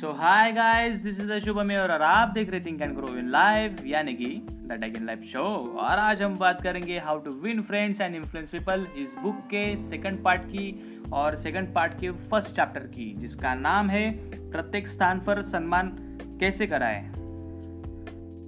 So hi guys this is the Shubham और आप देख रहे think and grow in life यानी कि द टेकन लाइफ शो और आज हम बात करेंगे how to win friends and influence people इस बुक के सेकंड पार्ट की और सेकंड पार्ट के फ़र्स्ट चैप्टर की, जिसका नाम है प्रत्येक स्थान पर सम्मान कैसे कराएँ।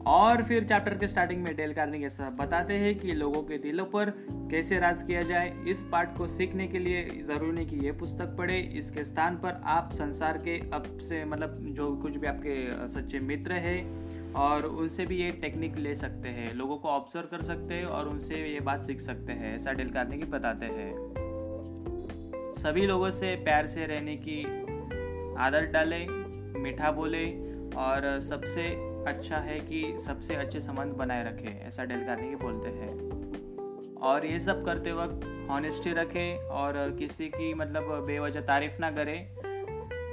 और फिर चैप्टर के स्टार्टिंग में डेल कार्निंग ऐसा बताते हैं कि लोगों के दिलों पर कैसे राज किया जाए। इस पार्ट को सीखने के लिए ज़रूरी नहीं कि ये पुस्तक पढ़े। इसके स्थान पर आप संसार के अब से मतलब जो कुछ भी आपके सच्चे मित्र हैं और उनसे भी ये टेक्निक ले सकते हैं। लोगों को ऑब्ज़र्व कर सकते हैं और उनसे ये बात सीख सकते हैं, ऐसा डेल कार्नेगी बताते हैं। सभी लोगों से प्यार से रहने की आदत डालें, मीठा बोले और सबसे अच्छा है कि सबसे अच्छे संबंध बनाए रखें, ऐसा डेल कार्नेगी बोलते हैं। और ये सब करते वक्त हॉनेस्टी रखें और किसी की मतलब बेवजह तारीफ़ ना करें।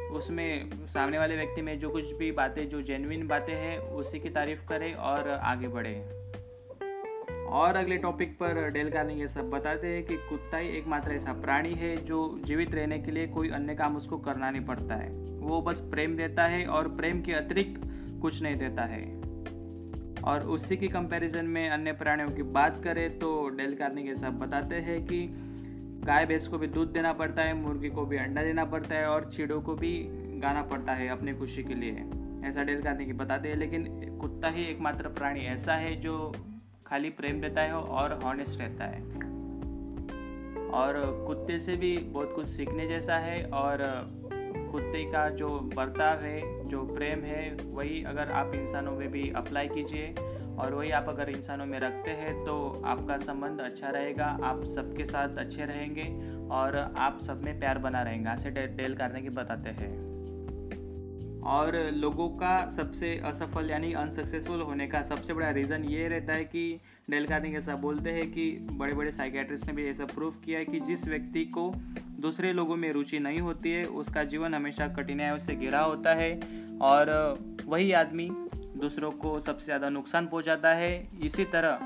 उसमें सामने वाले व्यक्ति में जो कुछ भी बातें, जो जेनविन बातें हैं, उसी की तारीफ़ करें और आगे बढ़े। और अगले टॉपिक पर डेल कार्निंग ये सब बताते हैं कि कुत्ता ही एकमात्र ऐसा प्राणी है जो जीवित रहने के लिए कोई अन्य काम उसको करना नहीं पड़ता है। वो बस प्रेम देता है और प्रेम के अतिरिक्त कुछ नहीं देता है। और उसी की कंपैरिजन में अन्य प्राणियों की बात करें तो डेल कार्निक सब बताते हैं कि गाय भैंस को भी दूध देना पड़ता है, मुर्गी को भी अंडा देना पड़ता है और चिड़ों को भी गाना पड़ता है अपनी खुशी के लिए। ऐसा डेल कार्निक बताते हैं, लेकिन कुत्ता ही एकमात्र प्राणी ऐसा है जो खाली प्रेम देता है और हॉनेस्ट रहता है। और कुत्ते से भी बहुत कुछ सीखने जैसा है और कुत्ते का जो बर्ताव है, जो प्रेम है, वही अगर आप इंसानों में भी अप्लाई कीजिए और वही आप अगर इंसानों में रखते हैं तो आपका संबंध अच्छा रहेगा, आप सबके साथ अच्छे रहेंगे और आप सब में प्यार बना रहेगा। ऐसे डेल करने की बताते हैं। और लोगों का सबसे असफल यानी अनसक्सेसफुल होने का सबसे बड़ा रीज़न ये रहता है कि डेल कार्निंग ऐसा बोलते हैं कि बड़े बड़े साइकेट्रिस्ट ने भी ऐसा प्रूव किया है कि जिस व्यक्ति को दूसरे लोगों में रुचि नहीं होती है, उसका जीवन हमेशा कठिनाइयों से घिरा होता है और वही आदमी दूसरों को सबसे ज़्यादा नुकसान पहुंचाता है। इसी तरह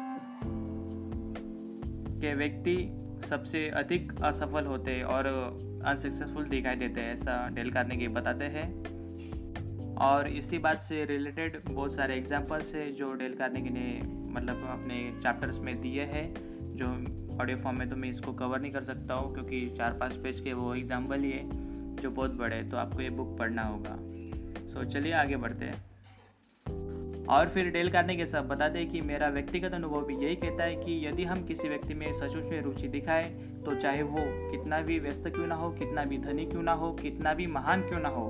के व्यक्ति सबसे अधिक असफल होते और अनसक्सेसफुल दिखाई देते हैं, ऐसा डेल कार्नेगी बताते हैं। और इसी बात से रिलेटेड बहुत सारे एग्जाम्पल्स है जो डेल कार्नेगी ने मतलब अपने चैप्टर्स में दिए हैं, जो ऑडियो फॉर्म में तो मैं इसको कवर नहीं कर सकता हूँ क्योंकि चार पाँच पेज के वो एग्ज़ाम्पल ही है, जो बहुत बड़े तो आपको ये बुक पढ़ना होगा। सो चलिए आगे बढ़ते हैं। और फिर डेल करने के सब बता दें कि मेरा व्यक्तिगत अनुभव भी यही कहता है कि यदि हम किसी व्यक्ति में सचमुच में रुचि दिखाए तो चाहे वो कितना भी व्यस्त क्यों ना हो, कितना भी धनी क्यों ना हो, कितना भी महान क्यों ना हो,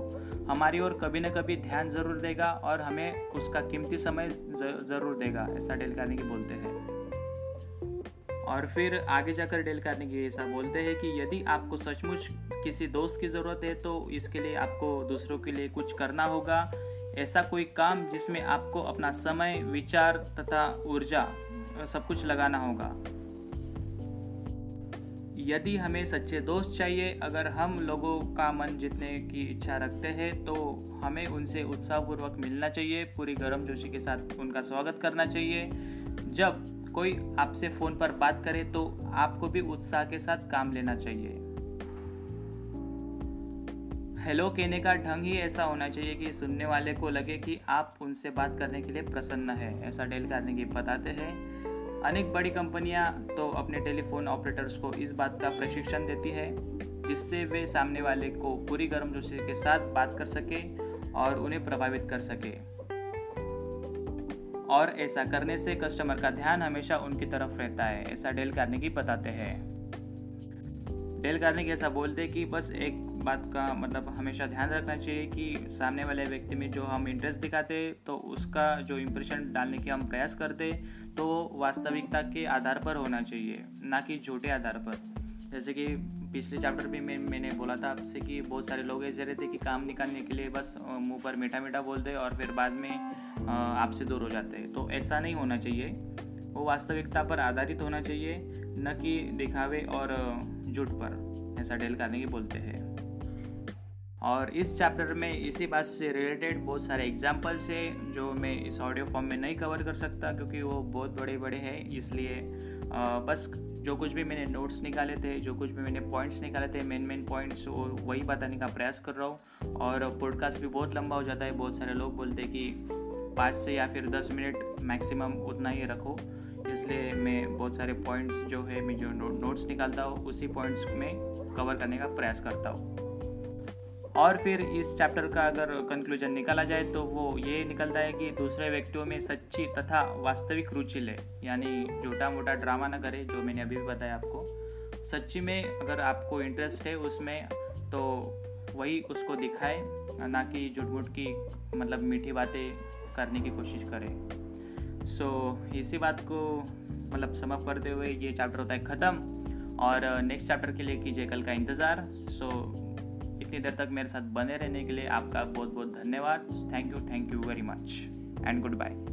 हमारी ओर कभी न कभी ध्यान ज़रूर देगा और हमें उसका कीमती समय ज़रूर देगा, ऐसा डेल करने की बोलते हैं। और फिर आगे जाकर डेल करने की ऐसा बोलते हैं कि यदि आपको सचमुच किसी दोस्त की ज़रूरत है तो इसके लिए आपको दूसरों के लिए कुछ करना होगा। ऐसा कोई काम जिसमें आपको अपना समय, विचार तथा ऊर्जा, सब कुछ लगाना होगा। यदि हमें सच्चे दोस्त चाहिए, अगर हम लोगों का मन जीतने की इच्छा रखते हैं तो हमें उनसे उत्साहपूर्वक मिलना चाहिए। पूरी गर्म जोशी के साथ उनका स्वागत करना चाहिए। जब कोई आपसे फ़ोन पर बात करे तो आपको भी उत्साह के साथ काम लेना चाहिए। हेलो कहने का ढंग ही ऐसा होना चाहिए कि सुनने वाले को लगे कि आप उनसे बात करने के लिए प्रसन्न है। ऐसा डेल करने की बताते हैं। अनेक बड़ी कंपनियाँ तो अपने टेलीफोन ऑपरेटर्स को इस बात का प्रशिक्षण देती है, जिससे वे सामने वाले को पूरी गर्मजोशी के साथ बात कर सके और उन्हें प्रभावित कर सके। और ऐसा करने से कस्टमर का ध्यान हमेशा उनकी तरफ़ रहता है, ऐसा डेल करने की बताते हैं। डेल करने की ऐसा बोलते कि बस एक बात का मतलब हमेशा ध्यान रखना चाहिए कि सामने वाले व्यक्ति में जो हम इंटरेस्ट दिखाते तो उसका जो इम्प्रेशन डालने की हम प्रयास करते तो वास्तविकता के आधार पर होना चाहिए, ना कि झूठे आधार पर। जैसे कि पिछले चैप्टर में मैं, मैंने बोला था आपसे कि बहुत सारे लोग ऐसे रहते कि काम निकालने के लिए बस मुँह पर मीठा मीठा बोलते और फिर बाद में आपसे दूर हो जाते तो ऐसा नहीं होना चाहिए। वो वास्तविकता पर आधारित होना चाहिए, न कि दिखावे और झूठ पर, ऐसा डेल करने की बोलते हैं। और इस चैप्टर में इसी बात से रिलेटेड बहुत सारे एग्जाम्पल्स है, जो मैं इस ऑडियो फॉर्म में नहीं कवर कर सकता, क्योंकि वो बहुत बड़े बड़े हैं, इसलिए बस जो कुछ भी मैंने नोट्स निकाले थे, जो कुछ भी मैंने पॉइंट्स निकाले थे मेन मेन पॉइंट्स और वही बताने का प्रयास कर रहा हूँ। और पॉडकास्ट भी बहुत लंबा हो जाता है, बहुत सारे लोग बोलते हैं कि पाँच से या फिर दस मिनट मैक्सिमम उतना ही रखो। इसलिए मैं बहुत सारे पॉइंट्स जो है, मैं जो नोट्स निकालता हूँ, उसी पॉइंट्स में कवर करने का प्रयास करता हूँ। और फिर इस चैप्टर का अगर कंक्लूजन निकाला जाए तो वो ये निकलता है कि दूसरे व्यक्तियों में सच्ची तथा वास्तविक रुचि ले। यानी छोटा मोटा ड्रामा ना करे जो मैंने अभी भी बताया आपको। सच्ची में अगर आपको इंटरेस्ट है उसमें तो वही उसको दिखाए ना कि झुटमुट की मतलब मीठी बातें करने की कोशिश करें। सो so, इसी बात को मतलब समअप करते हुए ये चैप्टर होता है ख़त्म। और नेक्स्ट चैप्टर के लिए कीजिए कल का इंतज़ार। सो so, इतनी देर तक मेरे साथ बने रहने के लिए आपका बहुत बहुत धन्यवाद। Thank you thank you very much and good bye